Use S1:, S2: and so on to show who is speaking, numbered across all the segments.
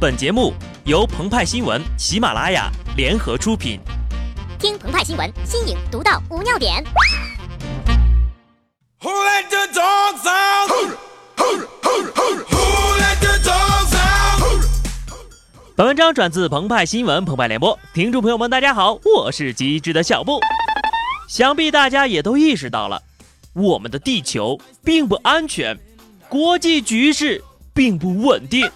S1: 本节目由澎湃新闻、喜马拉雅联合出品。
S2: 听澎湃新闻，新颖独到，无尿点。
S1: 本文章转自澎湃新闻《澎湃联播，听众朋友们，大家好，我是机智的小布。想必大家也都意识到了，我们的地球并不安全，国际局势并不稳定。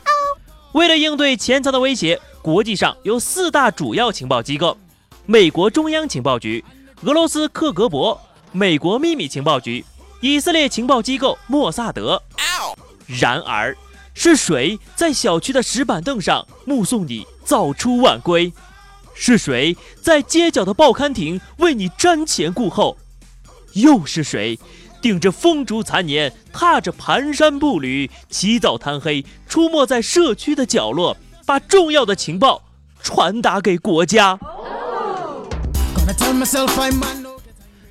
S1: 为了应对潜藏的威胁，国际上有四大主要情报机构：美国中央情报局、俄罗斯克格勃、美国秘密情报局、以色列情报机构莫萨德。然而，是谁在小区的石板凳上目送你早出晚归？是谁在街角的报刊亭为你瞻前顾后？又是谁？顶着风烛残年，踏着蹒跚步履，起早贪黑，出没在社区的角落，把重要的情报传达给国家。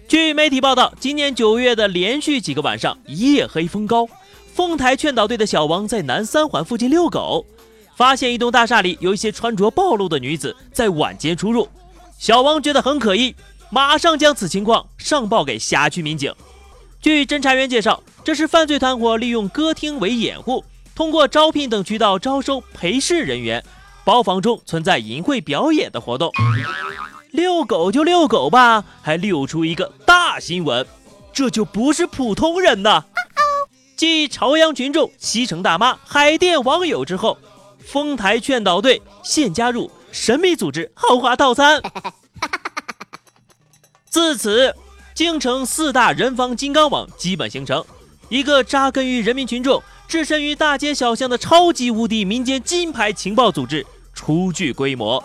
S1: 据媒体报道，今年九月的连续几个晚上，夜黑风高，丰台劝导队的小王在南三环附近遛狗，发现一栋大厦里有一些穿着暴露的女子在晚间出入，小王觉得很可疑，马上将此情况上报给辖区民警。据侦查员介绍，这是犯罪团伙利用歌厅为掩护，通过招聘等渠道招收陪侍人员，包房中存在淫秽表演的活动。遛狗就遛狗吧，还遛出一个大新闻，这就不是普通人呐！继朝阳群众、西城大妈、海淀网友之后，丰台劝导队现加入神秘组织豪华套餐。自此。京城四大人防金刚网基本形成，一个扎根于人民群众、置身于大街小巷的超级无敌民间金牌情报组织初具规模。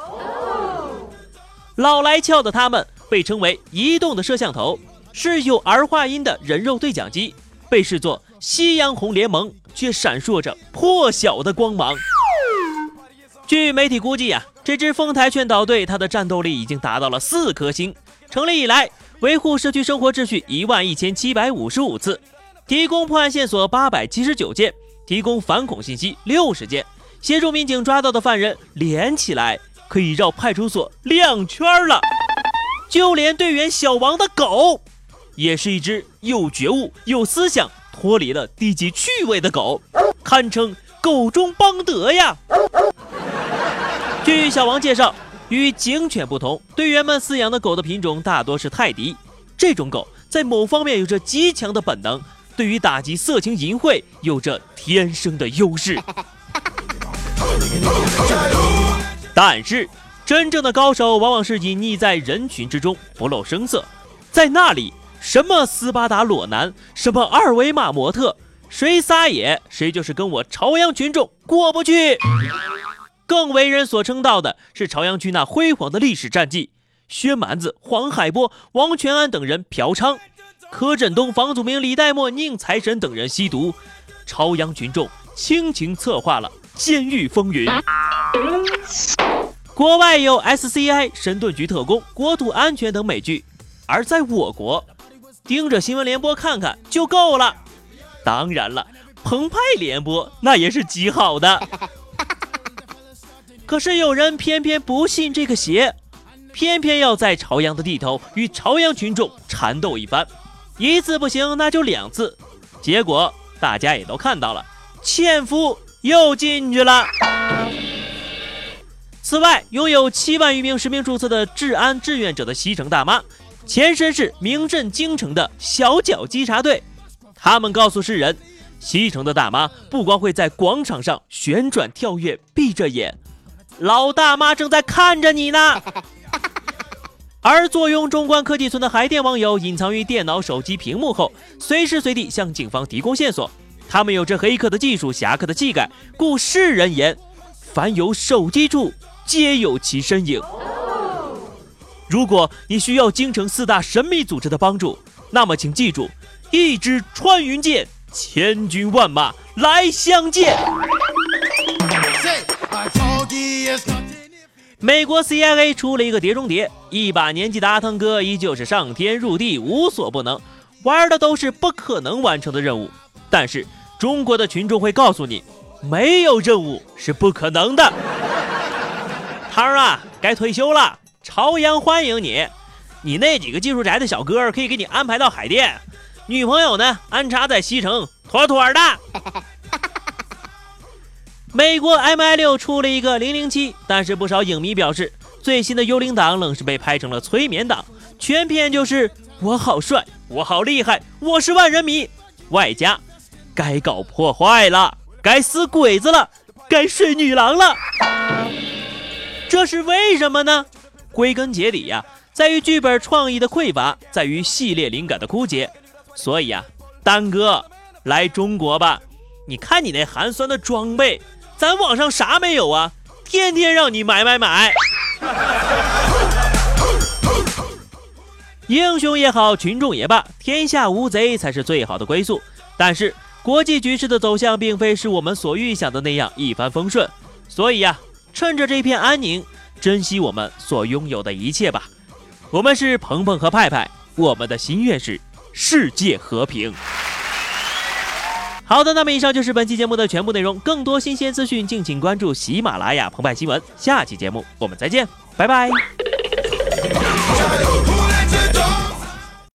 S1: 老来俏的他们被称为“移动的摄像头”，是有儿化音的人肉对讲机，被视作夕阳红联盟，却闪烁着破晓的光芒。据媒体估计呀，这支丰台劝导队，它的战斗力已经达到了四颗星。成立以来。维护社区生活秩序一万一千七百五十五次，提供破案线索八百七十九件，提供反恐信息六十件，协助民警抓到的犯人连起来可以绕派出所两圈了。就连队员小王的狗，也是一只有觉悟、有思想、脱离了低级趣味的狗，堪称狗中邦德呀。据小王介绍。与警犬不同，队员们饲养的狗的品种大多是泰迪。这种狗在某方面有着极强的本能，对于打击色情淫秽有着天生的优势。但是，真正的高手往往是隐匿在人群之中，不露声色。在那里，什么斯巴达裸男，什么二维码模特，谁撒野，谁就是跟我朝阳群众过不去。更为人所称道的是朝阳区那辉煌的历史战绩：薛蛮子、黄海波、王全安等人嫖娼，柯震东、房祖名、李代沫、宁财神等人吸毒，朝阳群众倾情策划了《监狱风云》。国外有 SCI、神盾局特工、国土安全等美剧，而在我国，盯着新闻联播看看就够了。当然了，澎湃联播那也是极好的。可是有人偏偏不信这个邪，偏偏要在朝阳的地头与朝阳群众缠斗一番，一次不行那就两次，结果大家也都看到了，纤夫又进去了。此外，拥有七万余名实名注册的治安志愿者的西城大妈，前身是名震京城的小脚稽查队，他们告诉世人，西城的大妈不光会在广场上旋转跳跃，闭着眼。老大妈正在看着你呢，而坐拥中关科技村的海淀网友隐藏于电脑、手机屏幕后，随时随地向警方提供线索。他们有着黑客的技术、侠客的气概，故世人言：凡有手机处，皆有其身影。如果你需要京城四大神秘组织的帮助，那么请记住：一支穿云箭，千军万马来相见。美国 CIA 出了一个碟中谍，一把年纪的阿汤哥依旧是上天入地无所不能，玩的都是不可能完成的任务。但是中国的群众会告诉你，没有任务是不可能的。汤啊，该退休了，朝阳欢迎你。你那几个技术宅的小哥可以给你安排到海淀，女朋友呢安插在西城，妥妥的。美国 MI 六出了一个零零七，但是不少影迷表示，最新的幽灵党愣是被拍成了催眠党，全片就是我好帅，我好厉害，我是万人迷，外加该搞破坏了，该死鬼子了，该睡女郎了。这是为什么呢？归根结底呀，在于剧本创意的匮乏，在于系列灵感的枯竭。所以呀，丹哥来中国吧，你看你那寒酸的装备。咱网上啥没有啊？天天让你买买买。英雄也好，群众也罢，天下无贼才是最好的归宿。但是国际局势的走向并非是我们所预想的那样一帆风顺，所以呀，趁着这片安宁，珍惜我们所拥有的一切吧。我们是鹏鹏和派派，我们的心愿是世界和平。好的，那么以上就是本期节目的全部内容。更多新鲜资讯，敬请关注喜马拉雅澎湃新闻。下期节目我们再见，拜拜。